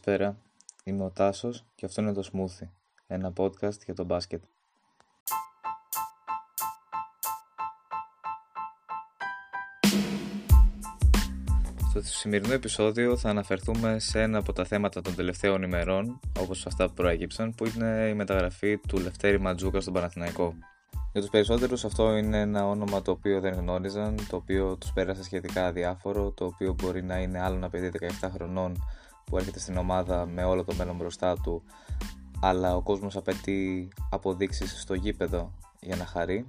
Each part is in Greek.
Καλησπέρα, είμαι ο Τάσος και αυτό είναι το Smoothie, ένα podcast για το μπάσκετ. Στο σημερινό επεισόδιο θα αναφερθούμε σε ένα από τα θέματα των τελευταίων ημερών, όπως αυτά που προέκυψαν, που είναι η μεταγραφή του Λευτέρη Ματζούκα στον Παναθηναϊκό. Για τους περισσότερους αυτό είναι ένα όνομα το οποίο δεν γνώριζαν, το οποίο τους πέρασε σχετικά αδιάφορο, το οποίο μπορεί να είναι άλλο ένα παιδί 17 χρονών που έρχεται στην ομάδα με όλο το μέλλον μπροστά του αλλά ο κόσμος απαιτεί αποδείξεις στο γήπεδο για να χαρεί.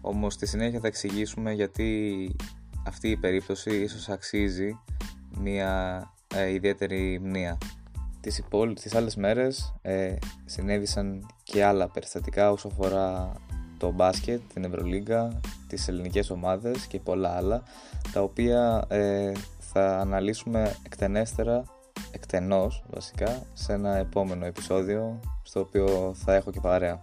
Όμως στη συνέχεια θα εξηγήσουμε γιατί αυτή η περίπτωση ίσως αξίζει μια ε, ιδιαίτερη μνήα. Τις, υπόλοι, τις άλλες μέρες ε, συνέβησαν και άλλα περιστατικά όσο αφορά το μπάσκετ, την Ευρωλίγκα, τις ελληνικές ομάδες και πολλά άλλα τα οποία ε, θα αναλύσουμε εκτενέστερα, εκτενώς βασικά, σε ένα επόμενο επεισόδιο στο οποίο θα έχω και παρέα.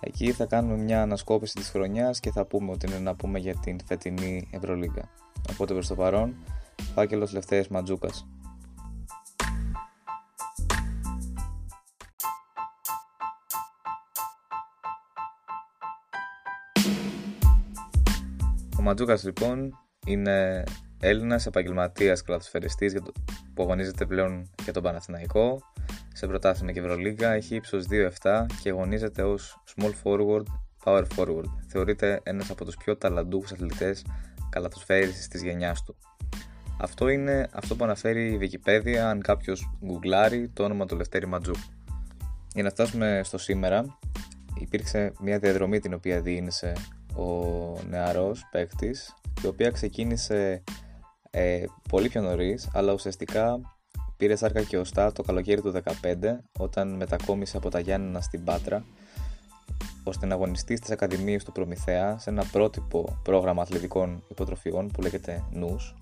Εκεί θα κάνουμε μια ανασκόπηση της χρονιάς και θα πούμε ότι είναι να πούμε για την φετινή Ευρωλίγκα. Οπότε προς το παρόν, φάκελος Λευτέρης Ματζούκας. Ο Ματζούκας λοιπόν είναι Έλληνας επαγγελματίας κλαθοσφαιριστή που αγωνίζεται πλέον για τον Παναθηναϊκό σε πρωτάθλημα και Ευρωλίγκα. Έχει ύψος 2,7 και αγωνίζεται ως small forward, power forward. Θεωρείται ένας από τους πιο ταλαντούχους αθλητές καλαθοσφαίριση της γενιάς του. Αυτό είναι αυτό που αναφέρει η Wikipedia αν κάποιος γκουγκλάρει το όνομα του Λευτέρη Ματζού. Για να φτάσουμε στο σήμερα, υπήρξε μια διαδρομή την οποία διήνυσε ο νεαρός παίκτης, η οποία ξεκίνησε ε, πολύ πιο νωρίς, αλλά ουσιαστικά πήρε σάρκα και οστά το καλοκαίρι του 2015 όταν μετακόμισε από τα Γιάννενα στην Πάτρα ώστε να αγωνιστεί στις Ακαδημίες του Προμηθέα σε ένα πρότυπο πρόγραμμα αθλητικών υποτροφιών που λέγεται νους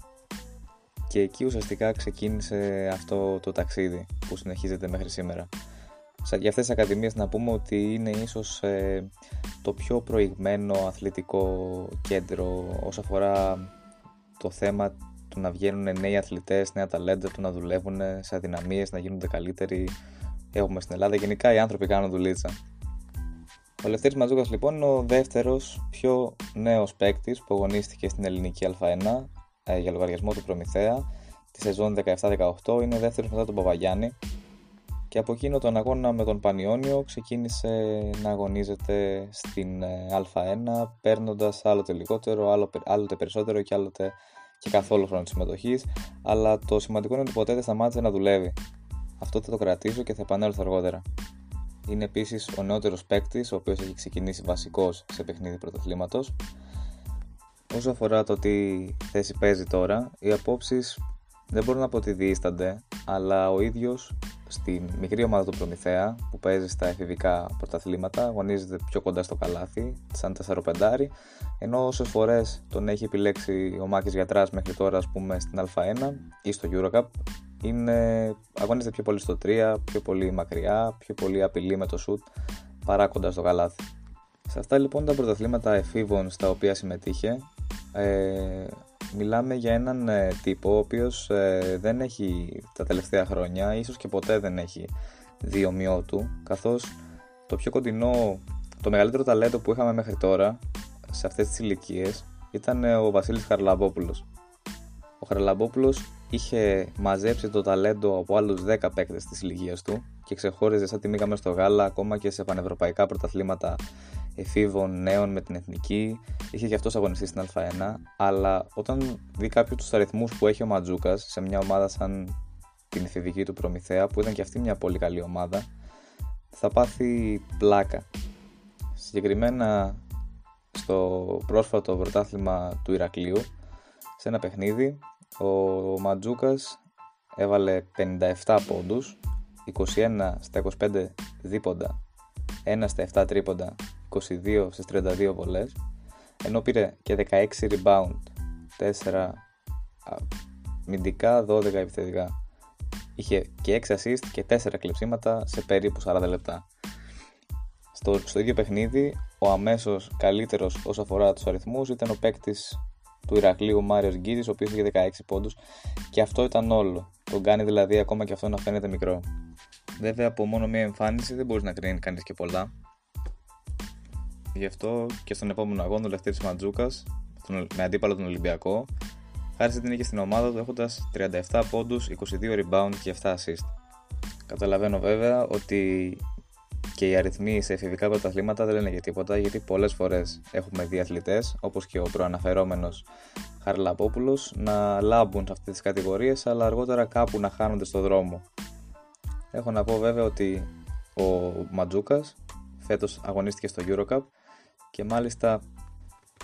και εκεί ουσιαστικά ξεκίνησε αυτό το ταξίδι που συνεχίζεται μέχρι σήμερα. Για αυτές τις ακαδημίες να πούμε ότι είναι ίσως ε, το πιο προηγμένο αθλητικό κέντρο όσο αφορά το θέμα του να βγαίνουν νέοι αθλητές, νέα ταλέντα, του να δουλεύουν σε αδυναμίες, να γίνονται καλύτεροι. Έχουμε στην Ελλάδα. Γενικά οι άνθρωποι κάνουν δουλίτσα. Ο Λευτέρης Ματζούκας λοιπόν είναι ο δεύτερος πιο νέος παίκτης που αγωνίστηκε στην ελληνική Α1 ε, για λογαριασμό του Προμηθέα τη σεζόν 17-18. Είναι δεύτερος μετά τον Παπαγιάννη. Και από εκείνο τον αγώνα με τον Πανιόνιο ξεκίνησε να αγωνίζεται στην ε, Α1 παίρνοντας άλλοτε λιγότερο, άλλοτε περισσότερο και άλλοτε και καθόλου χρόνο συμμετοχής, αλλά το σημαντικό είναι ότι ποτέ δεν σταμάτησε να δουλεύει. Αυτό θα το κρατήσω και θα επανέλθω αργότερα. Είναι επίσης ο νεότερος παίκτης, ο οποίος έχει ξεκινήσει βασικός σε παιχνίδι πρωταθλήματος. Όσο αφορά το τι θέση παίζει τώρα, οι απόψεις δεν μπορούν να πω ότι διήστανται, αλλά ο ίδιος στη μικρή ομάδα του Προμηθέα που παίζει στα εφηβικά πρωταθλήματα, αγωνίζεται πιο κοντά στο καλάθι, σαν 4-5, ενώ όσες φορές τον έχει επιλέξει ο Μάκης Γιατράς μέχρι τώρα, ας πούμε, στην Α1 ή στο Eurocup, είναι, αγωνίζεται πιο πολύ στο 3, πιο πολύ μακριά, πιο πολύ απειλή με το σουτ παρά κοντά στο καλάθι. Σε αυτά λοιπόν τα πρωταθλήματα εφήβων στα οποία συμμετείχε, ε, μιλάμε για έναν ε, τύπο ο οποίος ε, δεν έχει τα τελευταία χρόνια, ίσως και ποτέ δεν έχει δει ομοιό του, καθώς το πιο κοντινό, το μεγαλύτερο ταλέντο που είχαμε μέχρι τώρα σε αυτές τις ηλικίες ήταν ε, ο Βασίλης Χαρλαμπόπουλος. Ο Χαρλαμπόπουλος είχε μαζέψει το ταλέντο από άλλους 10 παίκτες της ηλικίας του και ξεχώριζε σαν τη μήγαμε στο γάλα ακόμα και σε πανευρωπαϊκά πρωταθλήματα εφήβων νέων με την εθνική. Είχε και αυτός αγωνιστεί στην Α1. Αλλά όταν δει κάποιο τους αριθμούς που έχει ο Ματζούκας σε μια ομάδα σαν την εφηβική του Προμηθέα, που ήταν και αυτή μια πολύ καλή ομάδα, θα πάθει πλάκα. Συγκεκριμένα στο πρόσφατο πρωτάθλημα του Ηρακλείου, σε ένα παιχνίδι, ο Ματζούκας έβαλε 57 πόντους, 21 στα 25 δίποντα, 1 στα 7 τρίποντα 22 στις 32 βολές ενώ πήρε και 16 rebound 4 μυντικά 12 επιθετικά είχε και 6 assist και 4 κλεψίματα σε περίπου 40 λεπτά στο, στο ίδιο παιχνίδι ο αμέσως καλύτερος όσο αφορά τους αριθμούς ήταν ο παίκτης του Ηρακλείου Μάριος Γκύρης ο οποίος είχε 16 πόντους και αυτό ήταν όλο Τον κάνει δηλαδή ακόμα και αυτό να φαίνεται μικρό. Βέβαια από μόνο μία εμφάνιση δεν μπορείς να κρίνει κανείς και πολλά. Γι' αυτό και στον επόμενο αγώνα ο Λευτέρης Μαντζούκας με αντίπαλο τον Ολυμπιακό χάρισε την νίκη στην ομάδα του έχοντας 37 πόντους, 22 rebound και 7 assist. Καταλαβαίνω βέβαια ότι και οι αριθμοί σε εφηβικά πρωταθλήματα δεν λένε για τίποτα γιατί πολλές φορές έχουμε δει αθλητές όπως και ο προαναφερόμενος Χαρλαπόπουλος να λάμπουν σε αυτές τις κατηγορίες αλλά αργότερα κάπου να χάνονται στο δρόμο. Έχω να πω βέβαια ότι ο Ματζούκα φέτος αγωνίστηκε στο Eurocup και μάλιστα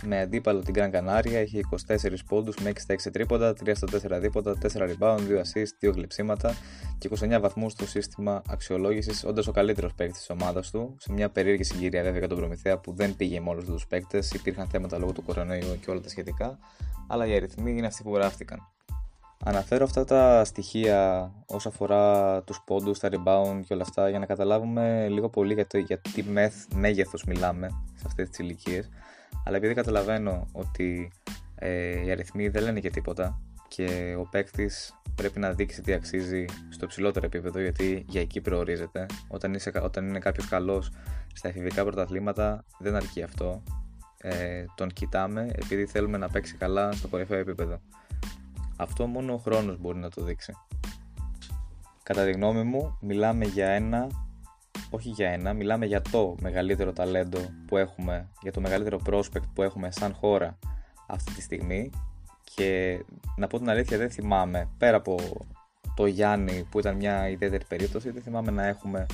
με αντίπαλο την Gran Canaria έχει 24 πόντους με 6 στα 6 τρίποντα, 3 στα 4 δίποτα, 4 rebound, 2 assist, 2 γλυψίματα και 29 βαθμούς στο σύστημα αξιολόγησης, όντα ο καλύτερος παίκτης της ομάδας του. Σε μια περίεργη συγκυρία βέβαια για τον Προμηθέα που δεν πήγε με όλους τους παίκτες, υπήρχαν θέματα λόγω του κορονοϊού και όλα τα σχετικά, αλλά οι αριθμοί είναι αυτοί που γράφτηκαν. Αναφέρω αυτά τα στοιχεία όσο αφορά τους πόντους, τα rebound και όλα αυτά για να καταλάβουμε λίγο πολύ για, το, για τι μέγεθος μιλάμε σε αυτές τις ηλικίες. Αλλά επειδή καταλαβαίνω ότι ε, οι αριθμοί δεν λένε και τίποτα και ο παίκτης πρέπει να δείξει τι αξίζει στο ψηλότερο επίπεδο γιατί για εκεί προορίζεται. Όταν, είσαι, όταν είναι κάποιος καλός στα εφηβικά πρωταθλήματα δεν αρκεί αυτό. Ε, τον κοιτάμε επειδή θέλουμε να παίξει καλά στο κορυφαίο επίπεδο. Αυτό μόνο ο χρόνος μπορεί να το δείξει. Κατά τη γνώμη μου μιλάμε για ένα, όχι για ένα, μιλάμε για το μεγαλύτερο ταλέντο που έχουμε, για το μεγαλύτερο prospect που έχουμε σαν χώρα αυτή τη στιγμή και να πω την αλήθεια δεν θυμάμαι πέρα από το Γιάννη που ήταν μια ιδιαίτερη περίπτωση δεν θυμάμαι να έχουμε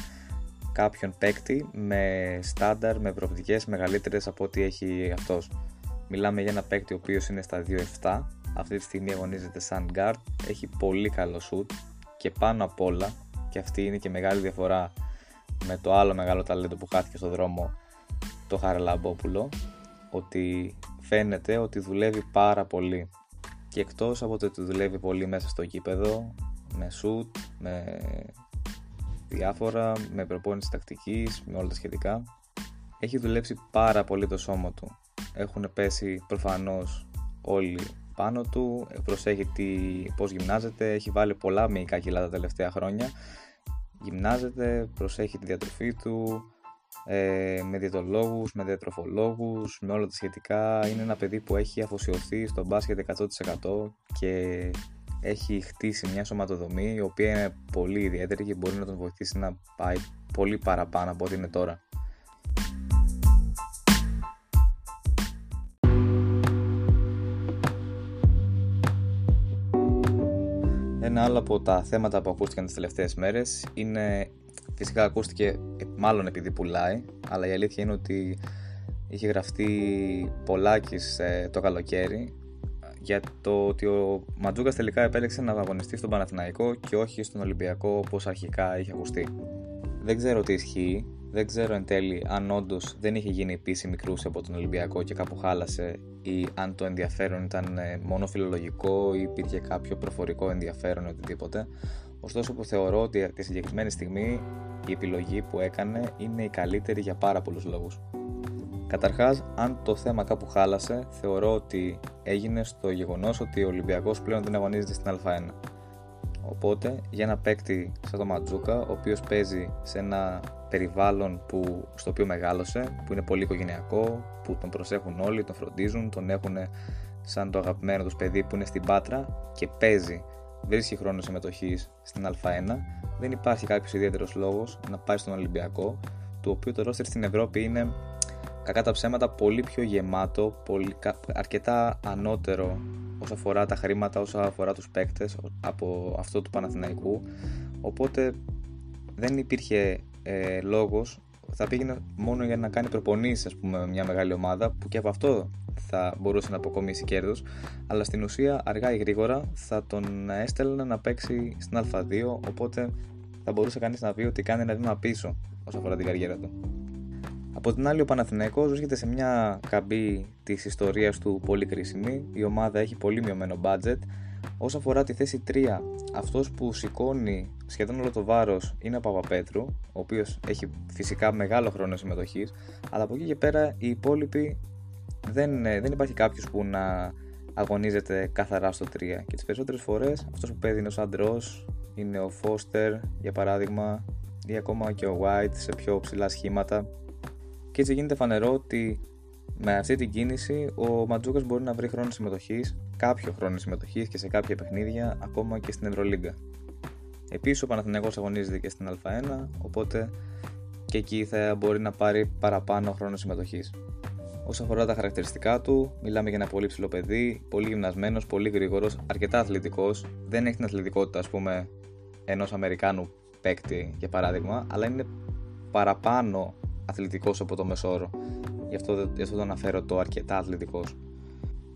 κάποιον παίκτη με στάνταρ, με προοπτικές μεγαλύτερες από ό,τι έχει αυτός. Μιλάμε για ένα παίκτη ο οποίος είναι στα 2-7 αυτή τη στιγμή αγωνίζεται σαν guard, έχει πολύ καλό shoot και πάνω απ' όλα, και αυτή είναι και μεγάλη διαφορά με το άλλο μεγάλο ταλέντο που χάθηκε στο δρόμο, το Χαραλαμπόπουλο, ότι φαίνεται ότι δουλεύει πάρα πολύ. Και εκτός από το ότι δουλεύει πολύ μέσα στο γήπεδο, με shoot, με διάφορα, με προπόνηση τακτικής, με όλα τα σχετικά, έχει δουλέψει πάρα πολύ το σώμα του. Έχουν πέσει προφανώς όλοι πάνω του, προσέχει τι, πώς γυμνάζεται, έχει βάλει πολλά μυϊκά κιλά τα τελευταία χρόνια. Γυμνάζεται, προσέχει τη διατροφή του, ε, με διαιτολόγους, με διατροφολόγους, με όλα τα σχετικά. Είναι ένα παιδί που έχει αφοσιωθεί στο μπάσκετ 100% και έχει χτίσει μια σωματοδομή η οποία είναι πολύ ιδιαίτερη και μπορεί να τον βοηθήσει να πάει πολύ παραπάνω από ό,τι είναι τώρα. Ένα άλλο από τα θέματα που ακούστηκαν τις τελευταίες μέρες είναι, φυσικά ακούστηκε ε, μάλλον επειδή πουλάει, αλλά η αλήθεια είναι ότι είχε γραφτεί πολλάκις ε, το καλοκαίρι για το ότι ο Ματζούκας τελικά επέλεξε να αγωνιστεί στον Παναθηναϊκό και όχι στον Ολυμπιακό όπως αρχικά είχε ακουστεί. Δεν ξέρω τι ισχύει, δεν ξέρω εν τέλει αν όντως δεν είχε γίνει επίσημη κρούση από τον Ολυμπιακό και κάπου χάλασε ή αν το ενδιαφέρον ήταν ε, μόνο φιλολογικό ή υπήρχε κάποιο προφορικό ενδιαφέρον ή οτιδήποτε. Ωστόσο που θεωρώ ότι τη συγκεκριμένη στιγμή η επιλογή που έκανε είναι η καλύτερη για πάρα πολλούς λόγους. Καταρχάς, αν το θέμα κάπου χάλασε, θεωρώ ότι έγινε στο γεγονός ότι ο Ολυμπιακός πλέον δεν αγωνίζεται στην Α1. Οπότε, για ένα παίκτη σαν το Ματζούκα, ο οποίος παίζει σε ένα περιβάλλον που, στο οποίο μεγάλωσε, που είναι πολύ οικογενειακό, που τον προσέχουν όλοι, τον φροντίζουν, τον έχουν σαν το αγαπημένο τους παιδί που είναι στην Πάτρα και παίζει, βρίσκει χρόνο συμμετοχής στην Α1, δεν υπάρχει κάποιος ιδιαίτερος λόγος να πάει στον Ολυμπιακό, το οποίο το ρόστερ στην Ευρώπη είναι κακά τα ψέματα πολύ πιο γεμάτο, πολύ, αρκετά ανώτερο όσο αφορά τα χρήματα, όσο αφορά τους παίκτες από αυτό του Παναθηναϊκού. Οπότε δεν υπήρχε ε, λόγος. Θα πήγαινε μόνο για να κάνει προπονήσεις ας πούμε με μια μεγάλη ομάδα που και από αυτό θα μπορούσε να αποκομίσει κέρδος. Αλλά στην ουσία αργά ή γρήγορα θα τον έστελνε να παίξει στην Α2 οπότε θα μπορούσε κανείς να πει ότι κάνει ένα βήμα πίσω όσο αφορά την καριέρα του. Από την άλλη, ο Παναθηναϊκός βρίσκεται σε μια καμπή της ιστορίας του πολύ κρίσιμη. Η ομάδα έχει πολύ μειωμένο budget. Όσο αφορά τη θέση 3, αυτός που σηκώνει σχεδόν όλο το βάρος είναι ο Παπαπέτρου, ο οποίος έχει φυσικά μεγάλο χρόνο συμμετοχής, αλλά από εκεί και πέρα οι υπόλοιποι δεν, δεν υπάρχει κάποιος που να αγωνίζεται καθαρά στο 3. Και τις περισσότερες φορές αυτός που παίζει είναι ο Σαντρός, είναι ο Φώστερ για παράδειγμα, ή ακόμα και ο White σε πιο ψηλά σχήματα. Και έτσι γίνεται φανερό ότι με αυτή την κίνηση ο Ματζούκας μπορεί να βρει χρόνο συμμετοχής, κάποιο χρόνο συμμετοχής και σε κάποια παιχνίδια, ακόμα και στην Ευρωλίγκα. Επίσης, ο Παναθηναϊκός αγωνίζεται και στην Α1, οπότε και εκεί θα μπορεί να πάρει παραπάνω χρόνο συμμετοχής. Όσον αφορά τα χαρακτηριστικά του, μιλάμε για ένα πολύ ψηλό παιδί, πολύ γυμνασμένος, πολύ γρήγορος, αρκετά αθλητικός. Δεν έχει την αθλητικότητα, ας πούμε, ενός Αμερικάνου παίκτη, για παράδειγμα, αλλά είναι παραπάνω αθλητικός από το μεσόρο. Γι' αυτό, γι αυτό το αναφέρω το αρκετά αθλητικός.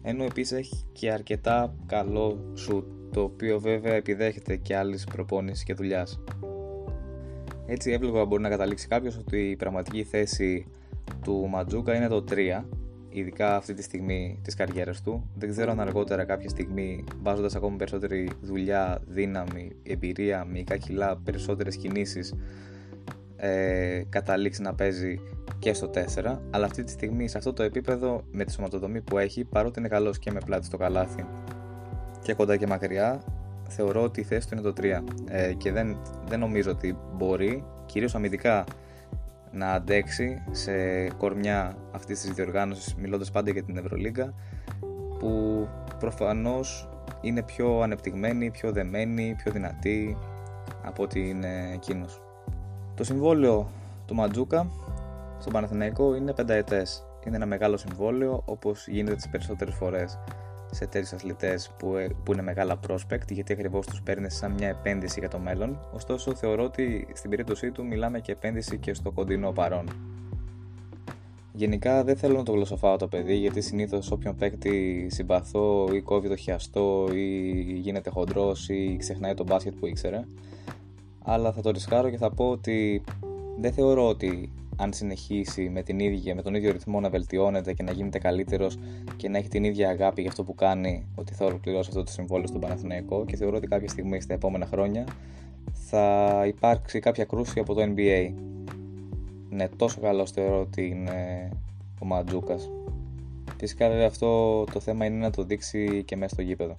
Ενώ επίσης έχει και αρκετά καλό σουτ, το οποίο βέβαια επιδέχεται και άλλης προπόνησης και δουλειάς. Έτσι εύλογα μπορεί να καταλήξει κάποιος ότι η πραγματική θέση του Ματζούκα είναι το 3, ειδικά αυτή τη στιγμή της καριέρας του. Δεν ξέρω αν αργότερα κάποια στιγμή, βάζοντας ακόμη περισσότερη δουλειά, δύναμη, εμπειρία, μυϊκά κιλά, περισσότερες κινήσεις, ε, καταλήξει να παίζει και στο 4. Αλλά αυτή τη στιγμή, σε αυτό το επίπεδο, με τη σωματοδομή που έχει, παρότι είναι καλός και με πλάτη στο καλάθι και κοντά και μακριά, θεωρώ ότι η θέση του είναι το 3. Ε, και δεν, δεν νομίζω ότι μπορεί, κυρίως αμυντικά, να αντέξει σε κορμιά αυτής της διοργάνωσης μιλώντας πάντα για την Ευρωλίγκα που προφανώς είναι πιο ανεπτυγμένη, πιο δεμένη, πιο δυνατή από ότι είναι εκείνος. Το συμβόλαιο του Ματζούκα στον Παναθηναϊκό είναι πενταετές. Είναι ένα μεγάλο συμβόλαιο όπως γίνεται τις περισσότερες φορές σε τέτοιους αθλητές που, ε, που είναι μεγάλα prospect, γιατί ακριβώς τους παίρνει σαν μια επένδυση για το μέλλον. Ωστόσο, θεωρώ ότι στην περίπτωσή του μιλάμε και επένδυση και στο κοντινό παρόν. Γενικά δεν θέλω να το γλωσσοφάω το παιδί γιατί συνήθως όποιον παίκτη συμπαθώ ή κόβει το χιαστό ή γίνεται χοντρός ή ξεχνάει το μπάσκετ που ήξερε. Αλλά θα το ρισκάρω και θα πω ότι δεν θεωρώ ότι αν συνεχίσει με, την ίδια, με τον ίδιο ρυθμό να βελτιώνεται και να γίνεται καλύτερος και να έχει την ίδια αγάπη για αυτό που κάνει, ότι θα ολοκληρώσει αυτό το συμβόλαιο στον Παναθηναϊκό και θεωρώ ότι κάποια στιγμή στα επόμενα χρόνια θα υπάρξει κάποια κρούση από το NBA. Ναι, τόσο καλό θεωρώ ότι είναι ο Ματζούκα. Φυσικά βέβαια αυτό το θέμα είναι να το δείξει και μέσα στο γήπεδο.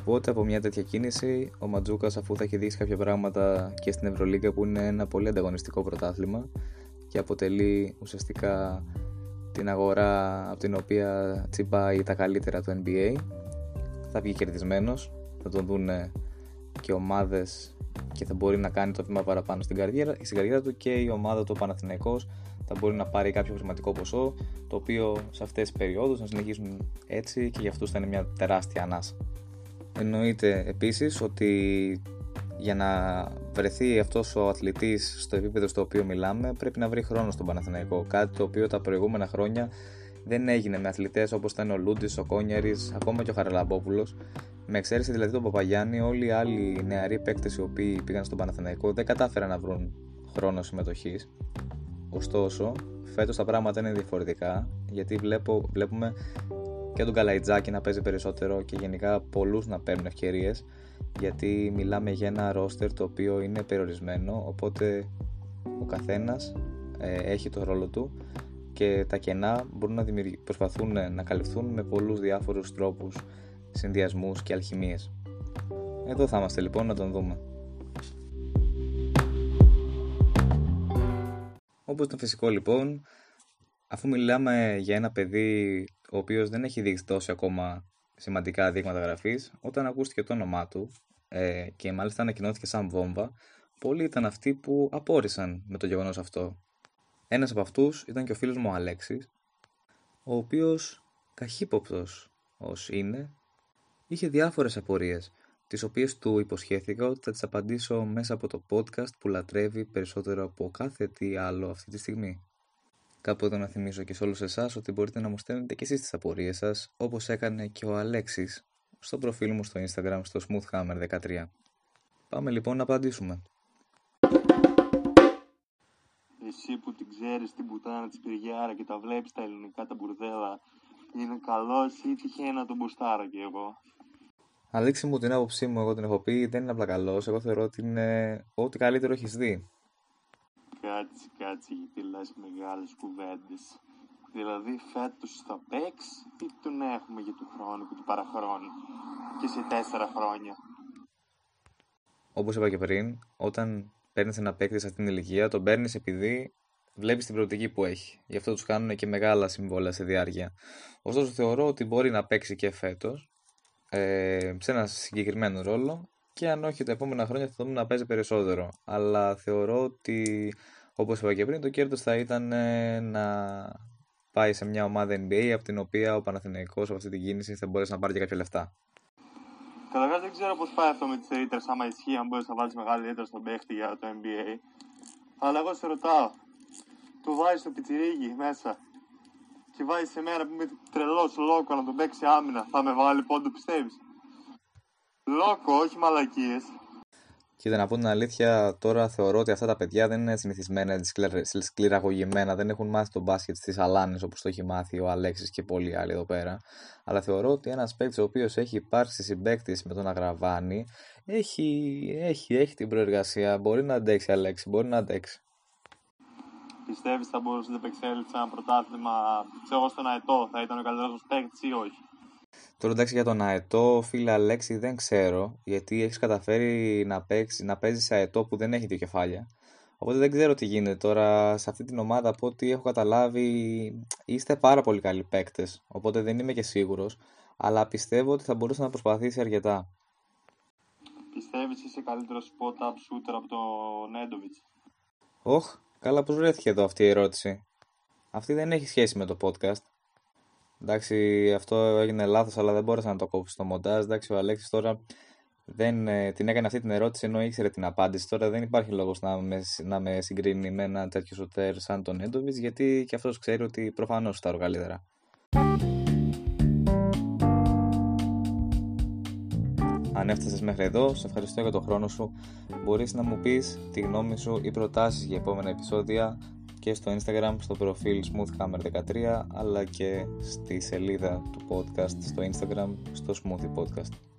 Οπότε από μια τέτοια κίνηση ο Ματζούκας, αφού θα έχει δείξει κάποια πράγματα και στην Ευρωλίγα που είναι ένα πολύ ανταγωνιστικό πρωτάθλημα και αποτελεί ουσιαστικά την αγορά από την οποία τσιμπάει τα καλύτερα του NBA, θα βγει κερδισμένος, θα τον δουν και ομάδες και θα μπορεί να κάνει το βήμα παραπάνω στην καριέρα, στην καριέρα του και η ομάδα του Παναθηναϊκός θα μπορεί να πάρει κάποιο χρηματικό ποσό το οποίο σε αυτές τις περιόδους να συνεχίσουν έτσι και για αυτούς θα είναι μια τεράστια ανάσα. Εννοείται επίσης ότι για να βρεθεί αυτός ο αθλητής στο επίπεδο στο οποίο μιλάμε πρέπει να βρει χρόνο στον Παναθηναϊκό κάτι το οποίο τα προηγούμενα χρόνια δεν έγινε με αθλητές όπως ήταν ο Λούντις, ο Κόνιαρης, ακόμα και ο Χαραλαμπόπουλος με εξαίρεση δηλαδή τον Παπαγιάννη όλοι οι άλλοι νεαροί παίκτες οι οποίοι πήγαν στον Παναθηναϊκό δεν κατάφεραν να βρουν χρόνο συμμετοχής. Ωστόσο, φέτος τα πράγματα είναι διαφορετικά γιατί βλέπω, βλέπουμε και τον Καλαϊτζάκη να παίζει περισσότερο και γενικά πολλούς να παίρνουν ευκαιρίες γιατί μιλάμε για ένα ρόστερ το οποίο είναι περιορισμένο οπότε ο καθένας ε, έχει το ρόλο του και τα κενά μπορούν να προσπαθούν να καλυφθούν με πολλούς διάφορους τρόπους, συνδυασμούς και αλχημίες. Εδώ θα είμαστε λοιπόν να τον δούμε. Όπως το φυσικό λοιπόν, αφού μιλάμε για ένα παιδί ο οποίος δεν έχει δείξει τόσο ακόμα σημαντικά δείγματα γραφής, όταν ακούστηκε το όνομά του ε, και μάλιστα ανακοινώθηκε σαν βόμβα, πολλοί ήταν αυτοί που απόρρισαν με το γεγονός αυτό. Ένας από αυτούς ήταν και ο φίλος μου ο Αλέξης, ο οποίος καχύποπτος ως είναι, είχε διάφορες απορίες, τις οποίες του υποσχέθηκα ότι θα τις απαντήσω μέσα από το podcast που λατρεύει περισσότερο από κάθε τι άλλο αυτή τη στιγμή. Κάπου εδώ να θυμίσω και σε όλους εσάς ότι μπορείτε να μου στέλνετε και εσείς τις απορίες σας, όπως έκανε και ο Αλέξης στο προφίλ μου στο Instagram στο smoothhammer13. Πάμε λοιπόν να απαντήσουμε. Εσύ που την ξέρεις την πουτάνα της Πυργιάρα και τα βλέπεις τα ελληνικά τα μπουρδέλα, είναι καλός ή τυχαίνει να τον μπουστάρω κι εγώ; Αλέξη μου την άποψή μου, εγώ την έχω πει, δεν είναι απλά καλός, εγώ θεωρώ ότι είναι ό,τι καλύτερο έχεις δει. Κάτσε, κάτσε, γιατί λες μεγάλες κουβέντες. Δηλαδή φέτος θα παίξει ή τον έχουμε για του χρόνου και του παραχρόνου και σε τέσσερα χρόνια; Όπως είπα και πριν, όταν παίρνεις ένα παίκτη σε αυτήν την ηλικία, τον παίρνεις επειδή βλέπεις την προοπτική που έχει. Γι' αυτό τους κάνουν και μεγάλα συμβόλαια σε διάρκεια. Ωστόσο, θεωρώ ότι μπορεί να παίξει και φέτος ε, σε ένα συγκεκριμένο ρόλο και αν όχι τα επόμενα χρόνια θα δούμε να παίζει περισσότερο. Αλλά θεωρώ ότι, όπως είπα και πριν, το κέρδος θα ήταν ε, να πάει σε μια ομάδα NBA από την οποία ο Παναθηναϊκός από αυτή την κίνηση θα μπορέσει να πάρει και κάποια λεφτά. Καταρχάς δεν ξέρω πώς πάει αυτό με τις ρήτρες, άμα ισχύει, αν μπορείς να βάλεις μεγάλη ρήτρα στον παίχτη για το NBA. Αλλά εγώ σε ρωτάω, του βάζεις το πιτσιρίκι μέσα και βάζεις σε μέρα που είμαι τρελός λόκο να τον παίξει άμυνα, θα με βάλει πόντο πιστεύεις; Λόκο, όχι μαλακίες. Κοίτα, να πω την αλήθεια, τώρα θεωρώ ότι αυτά τα παιδιά δεν είναι συνηθισμένα, σκληραγωγημένα, δεν έχουν μάθει το μπάσκετ στις αλάνες όπως το έχει μάθει ο Αλέξης και πολλοί άλλοι εδώ πέρα. Αλλά θεωρώ ότι ένας παίκτης ο οποίος έχει υπάρξει συμπαίκτης με τον Αγραβάνη έχει, έχει, έχει την προεργασία. Μπορεί να αντέξει, Αλέξη, μπορεί να αντέξει. Πιστεύεις θα μπορούσε να επεξέλθει ένα πρωτάθλημα, ξέρω στον Αετό, θα ήταν ο καλύτερος παίκτης ή όχι; Τώρα εντάξει για τον Αετό, φίλε Αλέξη, δεν ξέρω, γιατί έχεις καταφέρει να, παίξεις, να παίζεις σε Αετό που δεν έχει δύο κεφάλια. Οπότε δεν ξέρω τι γίνεται τώρα σε αυτή την ομάδα. Από ό,τι έχω καταλάβει, είστε πάρα πολύ καλοί παίκτες. Οπότε δεν είμαι και σίγουρος. Αλλά πιστεύω ότι θα μπορούσε να προσπαθήσει αρκετά. Πιστεύεις είσαι καλύτερος spot-up shooter από τον Νέντοβιτ. Όχ, καλά, πώ βρέθηκε εδώ αυτή η ερώτηση. Αυτή δεν έχει σχέση με το podcast. Εντάξει, αυτό έγινε λάθος, αλλά δεν μπόρεσα να το κόψω στο μοντάζ. Εντάξει, ο Αλέξης τώρα δεν, ε, την έκανε αυτή την ερώτηση ενώ ήξερε την απάντηση. Τώρα δεν υπάρχει λόγος να με, να με συγκρίνει με ένα τέτοιο σωτέρ σαν τον Έντοβιτς, γιατί και αυτός ξέρει ότι προφανώς θα καλύτερα. Αν έφτασες μέχρι εδώ, σε ευχαριστώ για τον χρόνο σου. Μπορείς να μου πεις τη γνώμη σου ή προτάσεις για επόμενα επεισόδια και στο Instagram στο προφίλ smoothhammer13 αλλά και στη σελίδα του podcast στο Instagram στο Smoothie Podcast.